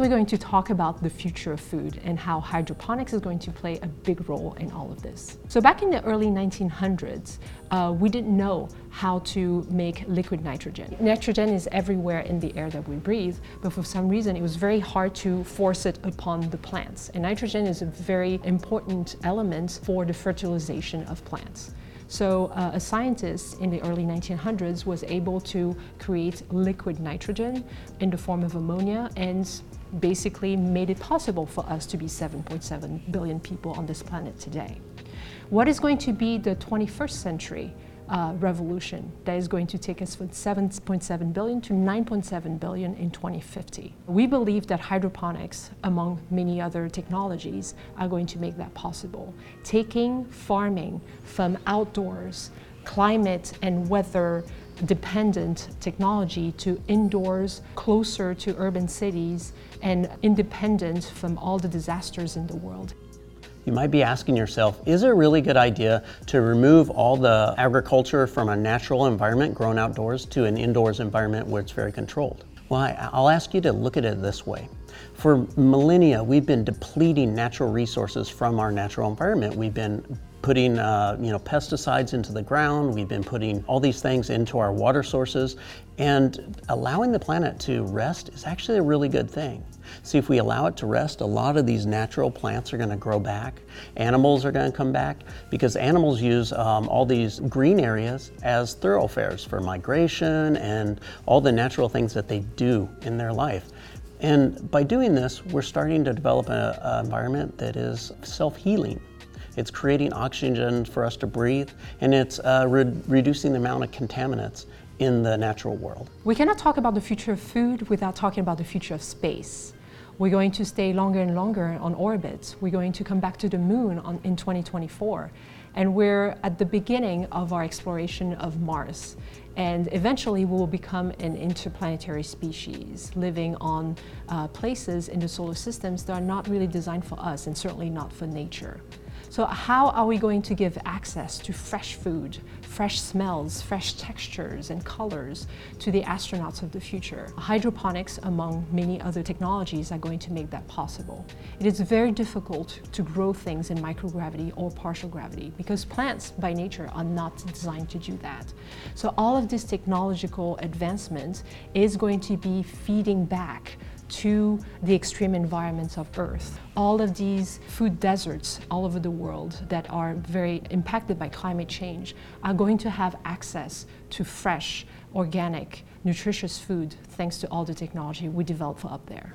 We're going to talk about the future of food and how hydroponics is going to play a big role in all of this. So back in the early 1900s, uh, we didn't know how to make liquid nitrogen. Nitrogen is everywhere in the air that we breathe, but for some reason it was very hard to force it upon the plants. And nitrogen is a very important element for the fertilization of plants. So uh, a scientist in the early 1900s was able to create liquid nitrogen in the form of ammonia and basically made it possible for us to be 7.7 billion people on this planet today. What is going to be the 21st century? Uh, revolution that is going to take us from 7.7 billion to 9.7 billion in 2050. We believe that hydroponics, among many other technologies, are going to make that possible. Taking farming from outdoors, climate and weather dependent technology to indoors, closer to urban cities, and independent from all the disasters in the world. You might be asking yourself, is it a really good idea to remove all the agriculture from a natural environment grown outdoors to an indoors environment where it's very controlled? Well, I'll ask you to look at it this way. For millennia, we've been depleting natural resources from our natural environment. We've been putting uh, you know pesticides into the ground. We've been putting all these things into our water sources, and allowing the planet to rest is actually a really good thing. See, if we allow it to rest, a lot of these natural plants are going to grow back. Animals are going to come back because animals use um, all these green areas as thoroughfares for migration and all the natural things that they do in their life. And by doing this, we're starting to develop an environment that is self healing. It's creating oxygen for us to breathe, and it's uh, re- reducing the amount of contaminants in the natural world. We cannot talk about the future of food without talking about the future of space. We're going to stay longer and longer on orbit. We're going to come back to the moon on, in 2024. And we're at the beginning of our exploration of Mars. And eventually, we will become an interplanetary species living on uh, places in the solar systems that are not really designed for us and certainly not for nature. So, how are we going to give access to fresh food, fresh smells, fresh textures, and colors to the astronauts of the future? Hydroponics, among many other technologies, are going to make that possible. It is very difficult to grow things in microgravity or partial gravity because plants, by nature, are not designed to do that. So, all of this technological advancement is going to be feeding back to the extreme environments of Earth. All of these food deserts all over the world that are very impacted by climate change are going to have access to fresh, organic, nutritious food thanks to all the technology we develop up there.